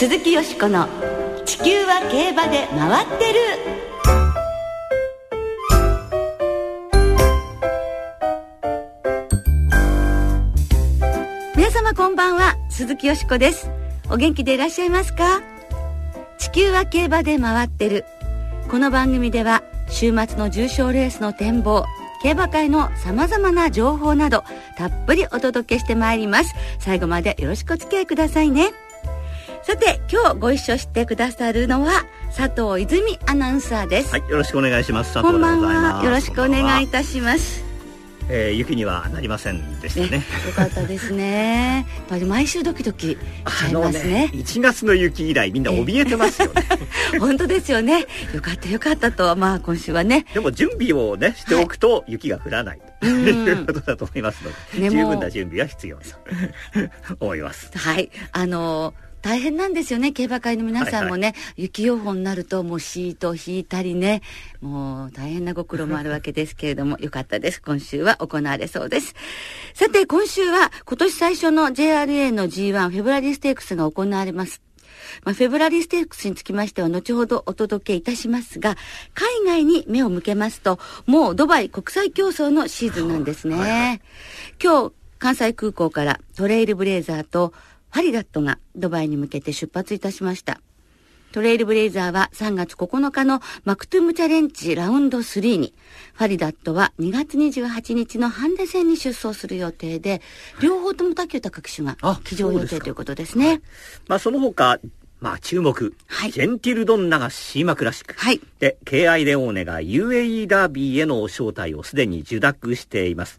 鈴木よしこの「地球は競馬で回ってる」皆様こんばんは鈴木よしこです。お元気でいらっしゃいますか？地球は競馬で回ってる。この番組では週末の重賞レースの展望競馬界のさまざまな情報などたっぷりお届けしてまいります。最後までよろしくお付き合いくださいね。さて今日ご一緒してくださるのは佐藤泉アナウンサーですはいよろしくお願いしますこんばんはよろしくお願いいたしますえー、雪にはなりませんでしたね。ねよかったですね。やっぱり毎週ドキドキしちゃいますね。ね1月の雪以来みんな怯えてますよね。本当ですよね。よかったよかったとまあ今週はね。でも準備をねしておくと雪が降らない、ということだと思いますので、ね、十分な準備は必要と思います。はい、あのー大変なんですよね競馬会の皆さんもね、はいはい、雪予報になるともうシートを引いたりね。もう大変なご苦労もあるわけですけれども よかったです。今週は行われそうです。さて今週は今年最初の JRA の G1 フェブラリーステークスが行われます。まあ、フェブラリーステークスにつきましては後ほどお届けいたしますが、海外に目を向けますと、もうドバイ国際競争のシーズンなんですね。はいはい、今日、関西空港からトレイルブレイザーとファリダットがドバイに向けて出発いたしました。トレイルブレイザーは3月9日のマクトゥムチャレンジラウンド3に、ファリダットは2月28日のハンデ戦に出走する予定で、両方とも竹豊騎手が騎乗予定ということですね。すまあその他、まあ注目、はい、ジェンティルドンナがシーマクラシック。はい。で、KI レオーネが UAE ダービーへの招待をすでに受諾しています。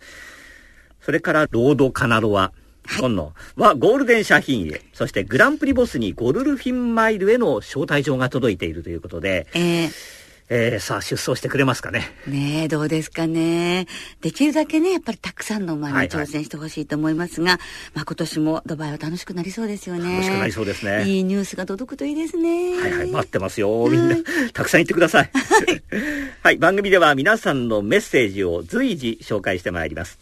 それからロードカナロア、今野はゴールデンシャヒンへ、そしてグランプリボスにゴルルフィンマイルへの招待状が届いているということで、えーえー、さあ出走してくれますかね。ねえ、どうですかね。できるだけね、やっぱりたくさんの馬に挑戦してほしいと思いますが、はいはい、まあ今年もドバイは楽しくなりそうですよね。楽しくなりそうですね。いいニュースが届くといいですね。はいはい、待ってますよ。みんな、たくさん言ってください。はい、はい、番組では皆さんのメッセージを随時紹介してまいります。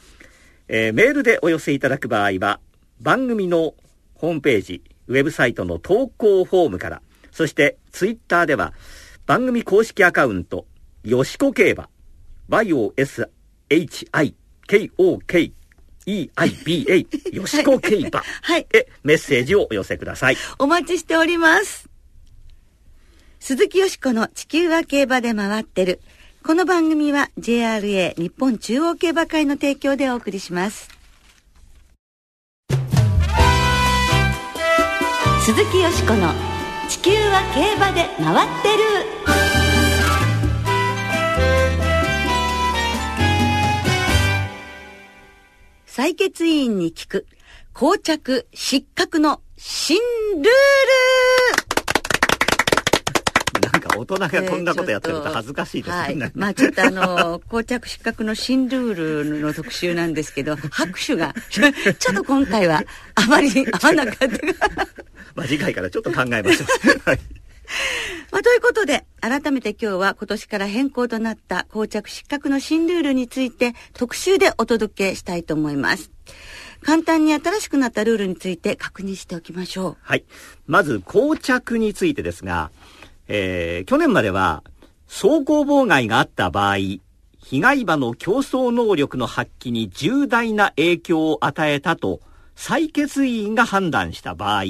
えー、メールでお寄せいただく場合は、番組のホームページ、ウェブサイトの投稿フォームから、そしてツイッターでは、番組公式アカウント、よしこ競馬、YOSHIKOKEIBA、よしこ競馬 へメッセージをお寄せください。お待ちしております。鈴木よしこの地球は競馬で回ってる。この番組は JRA 日本中央競馬会の提供でお送りします。鈴木よしこの地球は競馬で回ってる採血委員に聞く膠着失格の新ルール大人がこんなことやってると恥ずかしいですね。はい、まあちょっとあの、膠着失格の新ルールの特集なんですけど、拍手が、ちょっと今回はあまり 合わなかった。まあ次回からちょっと考えましょう。はい。まあ、ということで、改めて今日は今年から変更となった膠着失格の新ルールについて特集でお届けしたいと思います。簡単に新しくなったルールについて確認しておきましょう。はい。まず、膠着についてですが、えー、去年までは、走行妨害があった場合、被害馬の競争能力の発揮に重大な影響を与えたと、採血委員が判断した場合、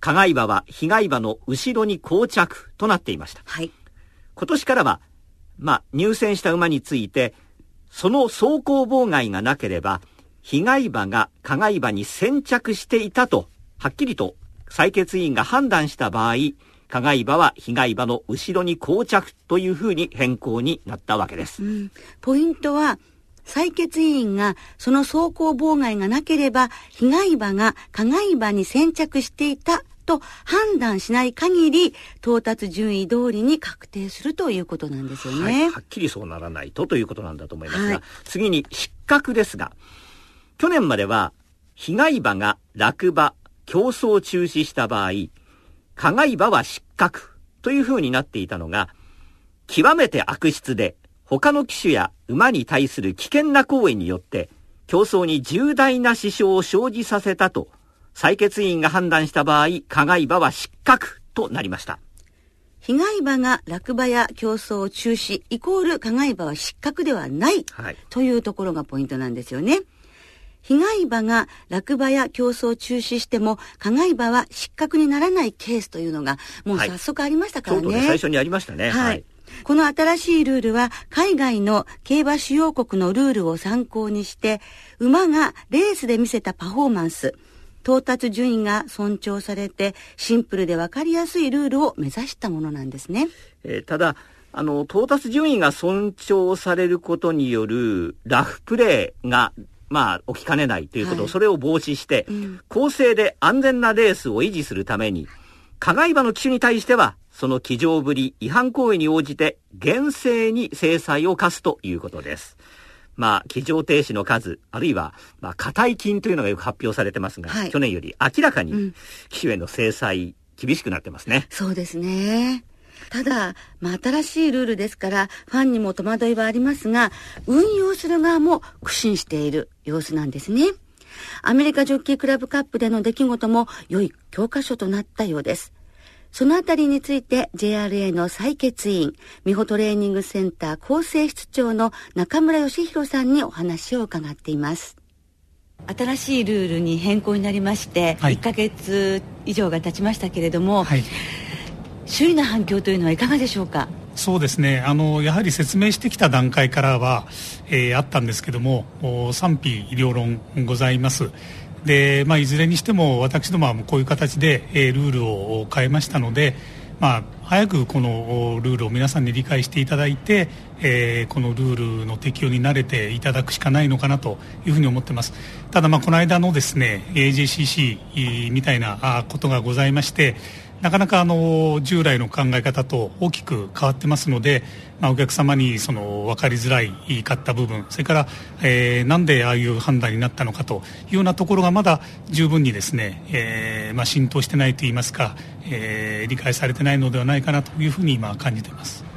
加害馬は被害馬の後ろに膠着となっていました。はい。今年からは、まあ、入選した馬について、その走行妨害がなければ、被害馬が加害馬に先着していたと、はっきりと採血委員が判断した場合、加害馬は被害馬の後ろに膠着というふうに変更になったわけです。うん、ポイントは、採血委員がその走行妨害がなければ、被害馬が加害馬に先着していたと判断しない限り、到達順位通りに確定するということなんですよね。はい、はっきりそうならないとということなんだと思いますが、はい、次に失格ですが、去年までは、被害馬が落馬、競争中止した場合、加害馬は失格という風になっていたのが、極めて悪質で他の騎手や馬に対する危険な行為によって競争に重大な支障を生じさせたと採決委員が判断した場合、加害馬は失格となりました。被害馬が落馬や競争中止イコール加害馬は失格ではない、はい、というところがポイントなんですよね。被害馬が落馬や競争中止しても加害馬は失格にならないケースというのがもう早速ありましたからね。はい、最初にありましたね。はい。この新しいルールは海外の競馬主要国のルールを参考にして馬がレースで見せたパフォーマンス到達順位が尊重されてシンプルで分かりやすいルールを目指したものなんですね。えー、ただあの到達順位が尊重されることによるラフプレーがまあ、起きかねないということ、はい、それを防止して、うん、公正で安全なレースを維持するために、加害馬の騎手に対しては、その騎乗ぶり、違反行為に応じて、厳正に制裁を課すということです。まあ、騎乗停止の数、あるいは、まあ、硬い金というのがよく発表されてますが、はい、去年より明らかに、騎手への制裁、厳しくなってますね。そうですね。ただ、まあ、新しいルールですから、ファンにも戸惑いはありますが、運用する側も苦心している様子なんですね。アメリカジョッキークラブカップでの出来事も良い教科書となったようです。そのあたりについて JRA の採決員、美穂トレーニングセンター構成室長の中村義弘さんにお話を伺っています。新しいルールに変更になりまして、はい、1ヶ月以上が経ちましたけれども、はい、周囲の反響というのはいかがでしょうか？そうですね。あのやはり説明してきた段階からは、えー、あったんですけども賛否両論ございます。で、まあ、いずれにしても私どもはこういう形で、えー、ルールを変えましたので、まあ、早くこのルールを皆さんに理解していただいて、えー、このルールの適用に慣れていただくしかないのかなというふうに思ってます。ただ、まあ、この間のですね AJCC みたいなことがございましてなかなかあの従来の考え方と大きく変わってますので、まあ、お客様にその分かりづらいかった部分それから、えー、なんでああいう判断になったのかというようなところがまだ十分にですね、えーまあ、浸透してないといいますか、えー、理解されてないのではないかなというふうに今感じています。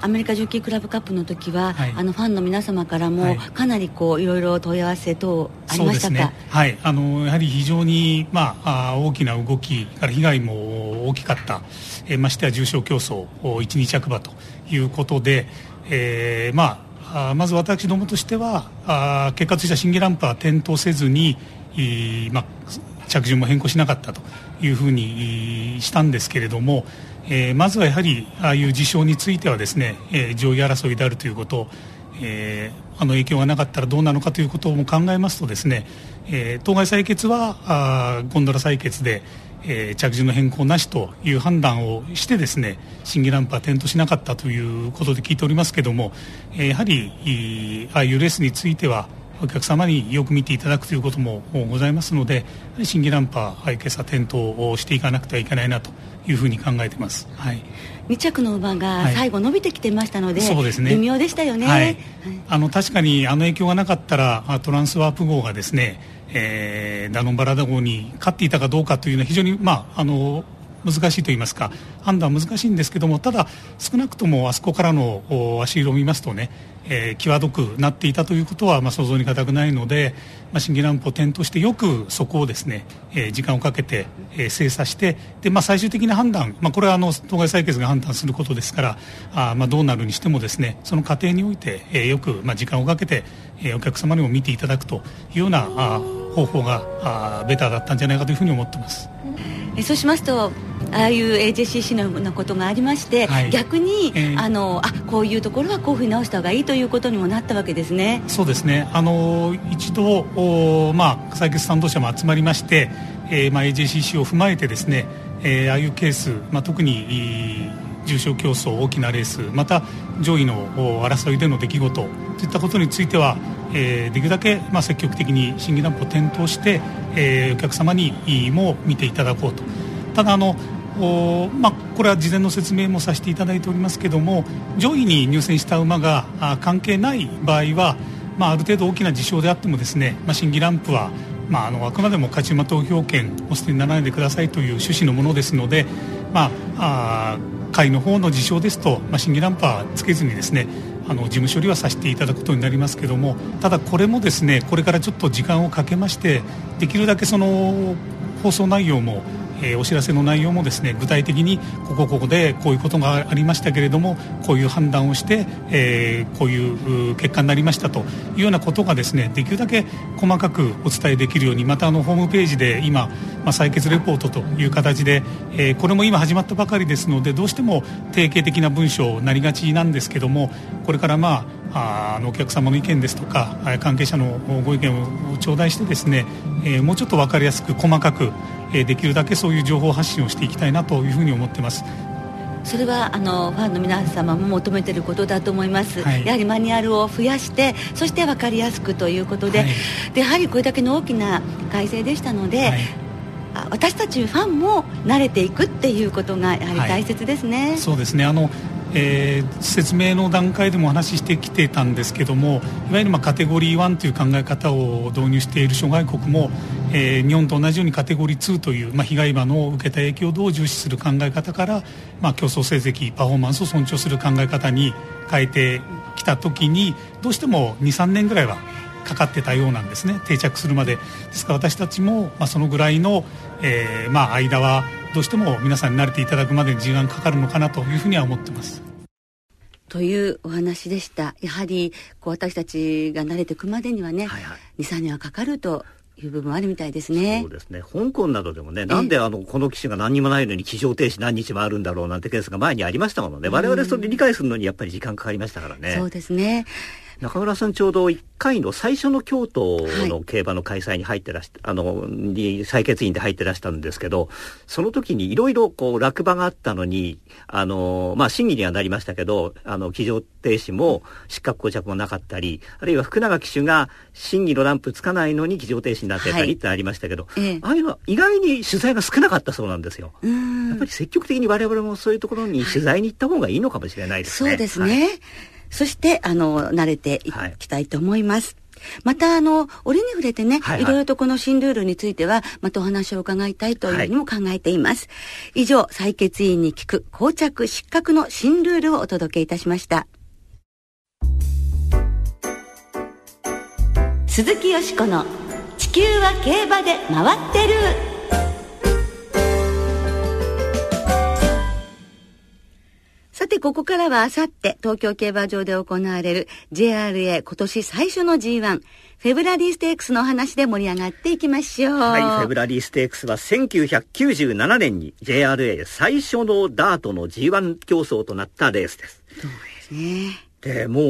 アメリカジョッキークラブカップの時は、はい、あのファンの皆様からも、かなりこういろいろ問い合わせ等ありましたか、ね、はい。あのやはり非常に、まあ、あ大きな動きから被害も大きかった、えー、ましてや重症競争1日着馬ということで、えー、まあまず私どもとしてはあ結果としては審議ランプは点灯せずに、まあ、着順も変更しなかったというふうにしたんですけれども、えー、まずはやはりああいう事象についてはですね、えー、上位争いであるということえー、あの影響がなかったらどうなのかということも考えますとですね、えー、当該採決はあゴンドラ採決で、えー、着順の変更なしという判断をしてですね審議ランプは点灯しなかったということで聞いておりますけれども、えー、やはりああいうレースについてはお客様によく見ていただくということもございますので審議ランプは今朝点灯をしていかなくてはいけないなというふうに考えてます。はい。2着の馬が最後伸びてきてましたので、はい、そうですね、微妙でしたよね、はい、あの確かにあの影響がなかったらトランスワープ号がですね、えー、ダノンバラダ号に勝っていたかどうかというのは非常に、まあ、あの難しいと言いますか判断は難しいんですけどもただ少なくともあそこからの足色を見ますとね、えー、際どくなっていたということは、まあ、想像に難くないので、まあ、審議ランプを点灯してよくそこをですね、えー、時間をかけて、えー、精査してで、まあ、最終的な判断、まあ、これはあの当該採決が判断することですからあ、まあ、どうなるにしてもですねその過程において、えー、よく、まあ、時間をかけて、えー、お客様にも見ていただくというようなあ方法があベターだったんじゃないかというふうに思ってます。えそうしますとああいう AJCC のようなことがありまして、はい、逆に、えー、あのあこういうところはこういうふうに直した方がいいということにもなったわけですね。そうですね。あの一度お、まあ、採決担当者も集まりまして、えーまあ、AJCC を踏まえてですね、えー、ああいうケース、まあ、特に重賞競争大きなレースまた上位の争いでの出来事といったことについては、えー、できるだけ、まあ、積極的に審議ランプを点灯して、えー、お客様にも見ていただこうと。ただあのおまあ、これは事前の説明もさせていただいておりますけども上位に入選した馬があ関係ない場合は、まあ、ある程度大きな事象であってもですね、まあ、審議ランプは、まあ、あのあくまでも勝ち馬投票権を捨てにならないでくださいという趣旨のものですので、まあ、あ会の方の事象ですと、まあ、審議ランプはつけずにですねあの事務処理はさせていただくことになりますけどもただこれもですねこれからちょっと時間をかけましてできるだけその放送内容もえー、お知らせの内容もですね具体的にここここでこういうことがありましたけれどもこういう判断をして、えー、こういう結果になりましたというようなことがですねできるだけ細かくお伝えできるようにまたあのホームページで今、まあ、採決レポートという形で、えー、これも今始まったばかりですのでどうしても定型的な文章になりがちなんですけどもこれからまああのお客様の意見ですとか関係者のご意見を頂戴してですね、えー、もうちょっと分かりやすく細かく、えー、できるだけそういう情報発信をしていきたいなというふうに思ってます。それはあのファンの皆様も求めていることだと思います、はい、やはりマニュアルを増やしてそして分かりやすくということではい、でやはりこれだけの大きな改正でしたので、はい、私たちファンも慣れていくっていうことがやはり大切ですね、そうですね。あのえー、説明の段階でもお話ししてきてたんですけどもいわゆるまあカテゴリー1という考え方を導入している諸外国も、えー、日本と同じようにカテゴリー2という、まあ、被害場の受けた影響度を重視する考え方から、まあ、競争成績パフォーマンスを尊重する考え方に変えてきた時にどうしても23年ぐらいはかかってたようなんですね定着するまでですから私たちも、まあ、そのぐらいの、えーまあ、間はどうしても皆さんに慣れていただくまでに時間かかるのかなというふうには思ってます。というお話でした。やはりこう私たちが慣れていくまでにはね、はいはい、23年はかかるという部分あるみたいですね。そうですね。香港などでもね、なんであの、この機種が何にもないのに機上停止何日もあるんだろうなんてケースが前にありましたものね。我々それ理解するのにやっぱり時間かかりましたからね。そうですね。中村さんちょうど1回の最初の京都の競馬の開催に入ってらし、はい、あの、に採決員で入ってらしたんですけど、その時にいろいろこう落馬があったのに、あの、まあ、審議にはなりましたけど、あの、騎乗停止も失格膠着もなかったり、あるいは福永騎手が審議のランプつかないのに騎乗停止になってたりってありましたけど、はい、ああいうのは意外に取材が少なかったそうなんですよ。やっぱり積極的に我々もそういうところに取材に行った方がいいのかもしれないですね。そうですね。はいそして、あの、慣れていきたいと思います。はい、また、あの、折に触れてね、はいはい、いろいろとこの新ルールについては、またお話を伺いたいというふうにも考えています。はい、以上、採決委員に聞く、膠着失格の新ルールをお届けいたしました。鈴木よしこの地球は競馬で回ってる。て、ここからはあさって東京競馬場で行われる JRA 今年最初の G1 フェブラリーステークスの話で盛り上がっていきましょう。はい、フェブラリーステークスは1997年に JRA 最初のダートの G1 競争となったレースです。そうですね。で、もう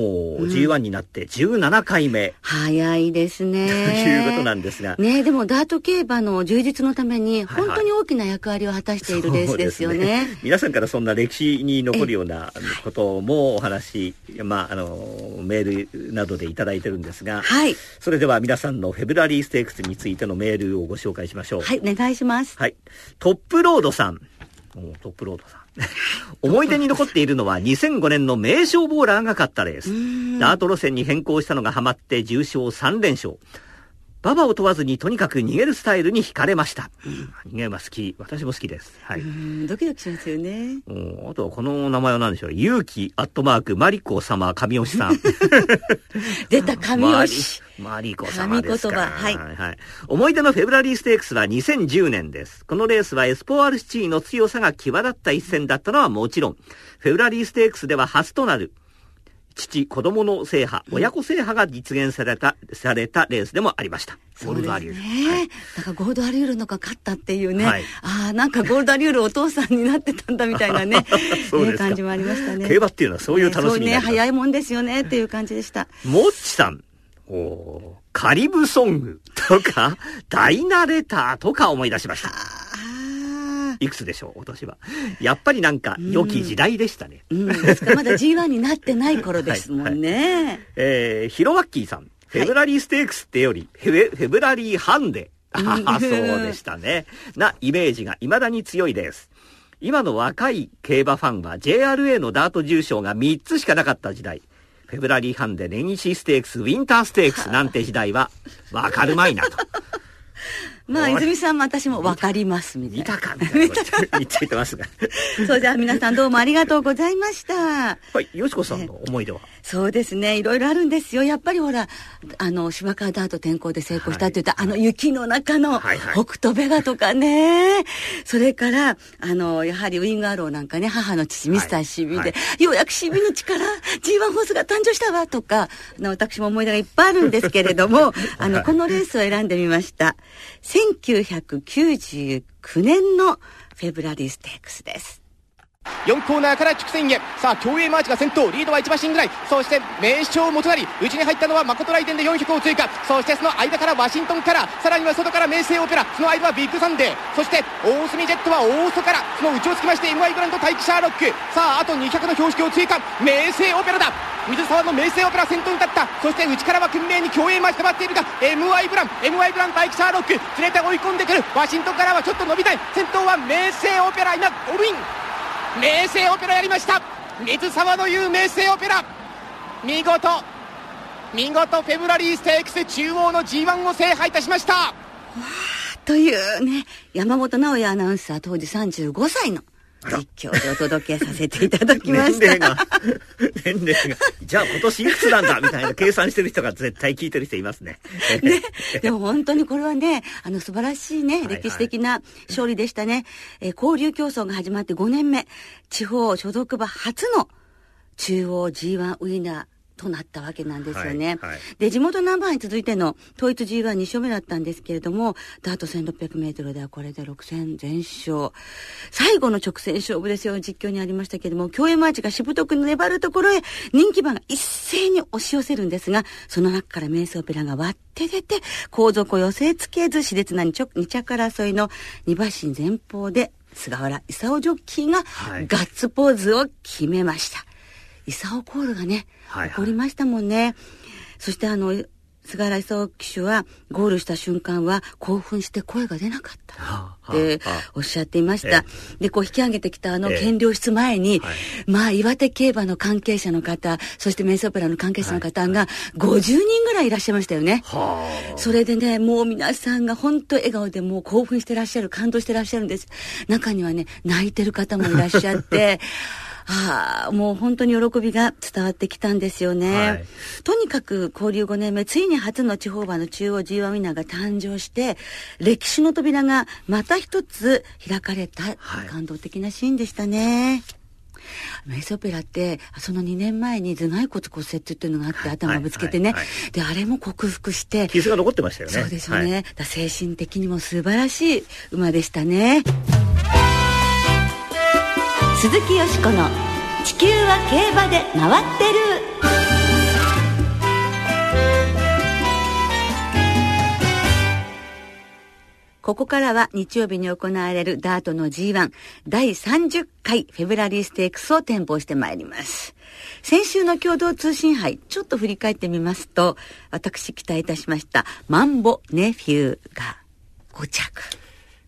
G1 になって17回目、うん、早いですね。ということなんですが。ねでもダート競馬の充実のために本当に大きな役割を果たしているレースですよね。はいはいね、皆さんからそんな歴史に残るようなこともお話、まあ、あの、メールなどでいただいてるんですが、はい。それでは皆さんのフェブラリーステークスについてのメールをご紹介しましょう。はい、お願いします。はい。トップロードさん。トップロードさん。思い出に残っているのは2005年の名勝ボーラーが勝ったレース。ダート路線に変更したのがハマって重賞3連勝。馬場を問わずにとにかく逃げるスタイルに惹かれました。うん、逃げ馬好き。私も好きです。はい。ドキドキしますよね。うん、あとはこの名前は何でしょう。勇気、アットマーク、マリコ様、神吉さん。出た、神吉。マリコ様ですか。はい、はい。思い出のフェブラリーステークスは2010年です。このレースはエスポアルシチーの強さが際立った一戦だったのはもちろん、フェブラリーステークスでは初となる、父、子供の制覇、親子制覇が実現された、されたレースでもありました。ゴールドアリュール。ね、はい、だからゴールドアリュールのが勝ったっていうね、はい、ああ、なんかゴールドアリュールお父さんになってたんだみたいなね、そういう感じもありましたね。競馬っていうのはそういう楽しみね、ね、早いもんですよねっていう感じでした。もっちさん。おカリブソングとか、ダイナレターとか思い出しました。いくつでしょう、お年は。やっぱりなんか、良き時代でしたね。うん、ですかまだ G1 になってない頃ですもんね。はいはい、えー、ヒロワッキーさん。フェブラリーステークスってより、フェフェブラリーハンデ。ああ、そうでしたね。なイメージが未だに強いです。今の若い競馬ファンは JRA のダート重賞が3つしかなかった時代。フェブラリーハンデ、ネギシステークス、ウィンターステークスなんて時代はわかるまいなと。まあ、泉さんも私も分かりますみたいな。見たかみたいな 言っちゃってますが。そうじゃあ皆さんどうもありがとうございました。はい、よしこさんの思い出は、そうですね。いろいろあるんですよ。やっぱりほら、あの、島川ダート転校で成功したって言った、あの雪の中のはいはい北斗ベガとかね。それから、あの、やはりウィングアローなんかね、母の父、ミスター シービー で、はいようやく シービーの力、G1 ホースが誕生したわ、とか、あの、私も思い出がいっぱいあるんですけれども、あの、このレースを選んでみました。1999年のフェブラリーステークスです。4コーナーから直線へ。さあ競泳マーチが先頭リードは1馬身ぐらい。そして名将元成内に入ったのはマコトライデンで400を通過。そしてその間からワシントンカラーさらには外からメイセイオペラ。その間はビッグサンデー。そしてオースミジェットは大外から。その内をつきまして エムアイブラン、タイキシャーロック。さああと200の標識を通過。メイセイオペラだ。水沢のメイセイオペラ先頭に立った。そして内からは懸命に競泳マーチと待っているが MI ブラン。エムアイブラン、タイキシャーロック。連れて追い込んでくる。ワシントンカラーはちょっと伸びない。先頭はメイセイオペラ今ゴールイン。メイセイオペラやりました。水沢の雄メイセイオペラ。見事。見事フェブラリーステークス中央の G1 を制覇いたしました。というね、山本直也アナウンサー当時35歳の。実況でお届けさせていただきました。年齢が、年齢が、じゃあ今年いくつなんだみたいな計算してる人が絶対聞いてる人いますね。ね、でも本当にこれはね、あの素晴らしいね、はい歴史的な勝利でしたね。えー交流競争が始まって5年目、地方所属馬初の中央 G1 ウィナーとなったわけなんですよね。はいはいで、地元ナンバーに続いての統一 G12 勝目だったんですけれども、ダート1600メートルではこれで6戦全勝。最後の直線勝負ですよ、実況にありましたけれども、競泳マーチがしぶとく粘るところへ人気馬が一斉に押し寄せるんですが、その中からメイスオペラが割って出て、後続を寄せつけず、熾烈な二着二着争いの二馬身前方で、菅原勲ジョッキーがはいガッツポーズを決めました。勲コールがね、はいはい起こりましたもんね。そしてあの、菅原勲騎手はゴールした瞬間は興奮して声が出なかった。はあってはあおっしゃっていました。で、こう引き上げてきたあのええ検量室前に、はいまあ岩手競馬の関係者の方、そしてメイスオペラの関係者の方が50人ぐらいいらっしゃいましたよね。はあ。それでね、もう皆さんが本当笑顔でもう興奮してらっしゃる、感動してらっしゃるんです。中にはね、泣いてる方もいらっしゃって、ああ、もう本当に喜びが伝わってきたんですよね。はいとにかく交流5年目、ついに初の地方馬の中央 G1 ウィナーが誕生して、歴史の扉がまた一つ開かれたはい感動的なシーンでしたね。メイスオペラって、その2年前に頭蓋骨骨折っていうのがあって、はい頭ぶつけてね、はいはいで、あれも克服して、傷が残ってましたよね。そうですよね。精神的にも素晴らしい馬でしたね。鈴木よしこの地球は競馬で回ってる。ここからは日曜日に行われるダートの G1 第30回フェブラリーステークスを展望してまいります。先週の共同通信杯、ちょっと振り返ってみますと、私期待いたしました、マンボネフューが5着。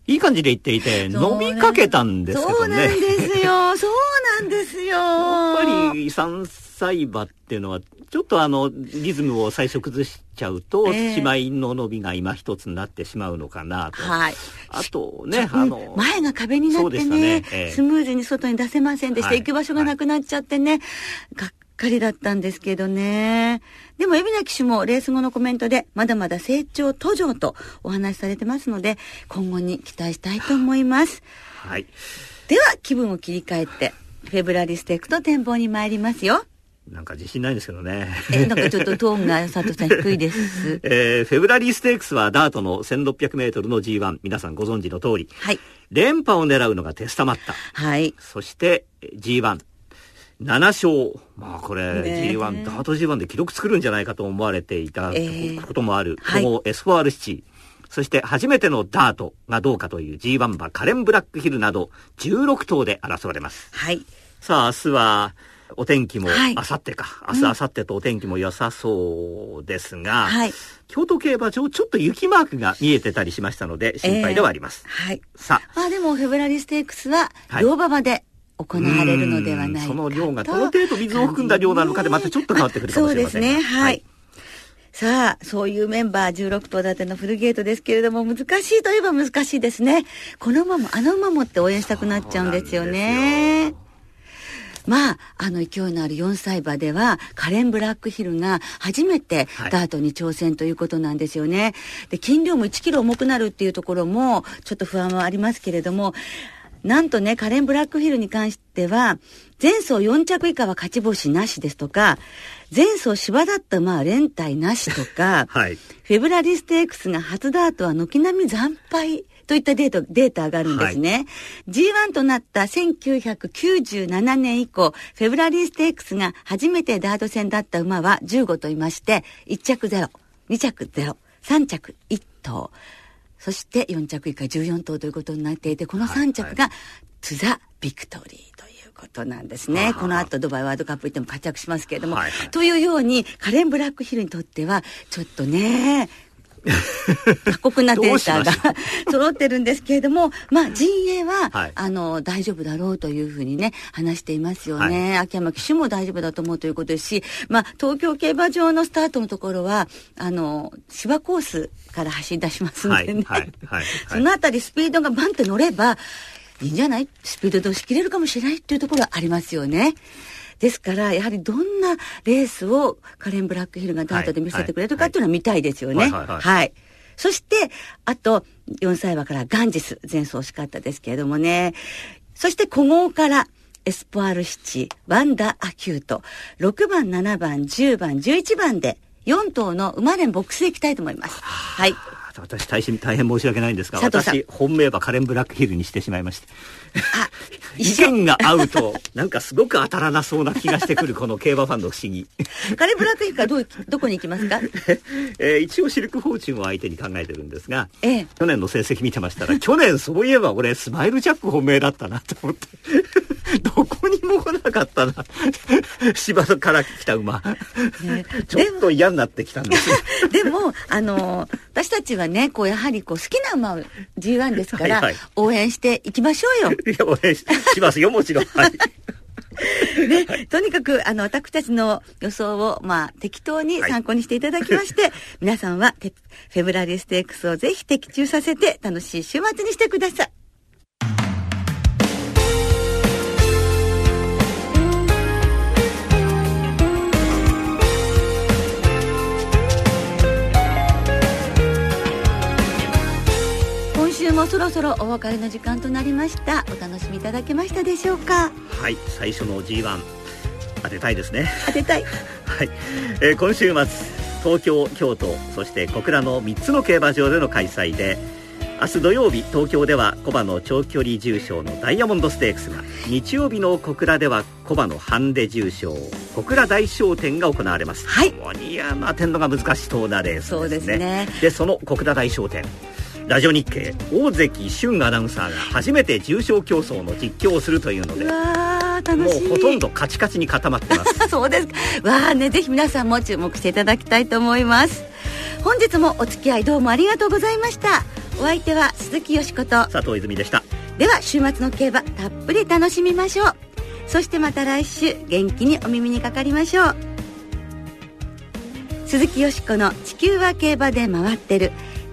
いい感じで言っていて、伸びかけたんですけそうどね。なんですよ。そうなんですよ。やっぱり3歳馬っていうのは、ちょっとあの、リズムを最初崩しちゃうと、ええしまいの伸びが今一つになってしまうのかなと。はい。あとね、うんあの、前が壁になってねねええスムーズに外に出せませんでした、はい行く場所がなくなっちゃってね、がっかりだったんですけどね。でも海老名騎手もレース後のコメントでまだまだ成長途上とお話しされてますので今後に期待したいと思います。はい。では気分を切り替えてフェブラリステークと展望に参りますよ。なんか自信ないんですけどね。えなんかちょっとトーンが佐藤さん低いです。えーフェブラリーステークスはダートの1600メートルの G1、皆さんご存知の通り、はい。連覇を狙うのがテスタマッタ。はい。そしてえー G1、7勝。まあこれ、ね。え G1、ダート G1 で記録作るんじゃないかと思われていた。ええ。こともある、はい。この S4R7。そして初めてのダートがどうかという G1 馬カレンブラックヒルなど16頭で争われます。はい。さあ明日はお天気も、はい。明後日か。明日、明後日とお天気も良さそうですが、はい。京都競馬場ちょっと雪マークが見えてたりしましたので心配ではあります。はい。さあ、まあでもフェブラリステークスははい。両馬場で行われるのではないかとうんその量がどの程度水を含んだ量なのかでまたちょっと変わってくるかもしれませんがそうですね、はい。さあ、そういうメンバー16頭立てのフルゲートですけれども、難しいといえば難しいですね。この馬も、あの馬もって応援したくなっちゃうんですよね。まあ、あの勢いのある4歳馬では、カレン・ブラックヒルが初めてダートに挑戦ということなんですよね。はい、で、筋量も1キロ重くなるっていうところも、ちょっと不安はありますけれども、なんとね、カレン・ブラックヒルに関しては、前走4着以下は勝ち星なしですとか、前走芝だった馬は連帯なしとか、はい、フェブラリステークスが初ダートは軒並み惨敗。といったデータ、データがあるんですね。はい、G1 となった1997年以降、フェブラリーステークスが初めてダート戦だった馬は15といまして、1着0、2着0、3着1頭、そして4着以下14頭ということになっていて、この3着が、トゥザ・ビクトリーということなんですね。この後ドバイワールドカップ行っても活躍しますけれども、はいはい、というようにカレン・ブラックヒルにとってはちょっとね過酷なデータが 揃ってるんですけれども、まあ、陣営は、はい、あの、大丈夫だろうというふうにね、話していますよね。はい、秋山騎手も大丈夫だと思うということですし、まあ、東京競馬場のスタートのところは、あの、芝コースから走り出しますんでね。そのあたりスピードがバンって乗れば、いいんじゃない？スピードで押し切れるかもしれないっていうところはありますよね。ですから、やはりどんなレースをカレンブラックヒルがダートで見せてくれるかっていうのは見たいですよね。はい。そして、あと、4歳馬からガンジス、前走惜しかったですけれどもね。そして古豪から、エスポワールシチー、ワンダーアキュート、6番、7番、10番、11番で、4頭の馬連ボックスでいきたいと思います。はい。私大変大変申し訳ないんですが私本命馬カレンブラックヒルにしてしまいまして。意見が合うとなんかすごく当たらなそうな気がしてくるこの競馬ファンの不思議。カレンブラックヒルからどどこに行きますか、えー、一応シルクフォーチュンを相手に考えてるんですが、ええ、去年の成績見てましたら去年そういえば俺スマイルジャック本命だったなと思って どこにも来なかったな 芝から来た馬、ね、ちょっと嫌になってきたんですでもあの私たちはね、こう、やはりこう、好きな馬を G1 ですから、はいはい、応援していきましょうよ。いや、応援しますよ、もちろん。はい。ね、はい、とにかく、あの、私たちの予想を、まあ、適当に参考にしていただきまして、はい、皆さんは、フェブラリーステークスをぜひ的中させて、楽しい週末にしてください。もそろそろお別れの時間となりました。お楽しみいただけましたでしょうか？はい最初の G1 当てたいですね。当てたい。はい、えー、今週末東京京都そして小倉の3つの競馬場での開催で明日土曜日東京では小馬の長距離重賞のダイヤモンドステークスが日曜日の小倉では小馬のハンデ重賞小倉大商店が行われます。はい。もにや当てるのが難しそうなレースですね。そうですね。でその小倉大商店ラジオ日経大関俊アナウンサーが初めて重賞競争の実況をするというのでもうほとんどカチカチに固まってます。そうです。かわあねぜひ皆さんも注目していただきたいと思います。本日もお付き合いどうもありがとうございました。お相手は鈴木よしこと。佐藤泉でした。では週末の競馬たっぷり楽しみましょう。そしてまた来週元気にお耳にかかりましょう。鈴木よしこの「地球は競馬で回ってる」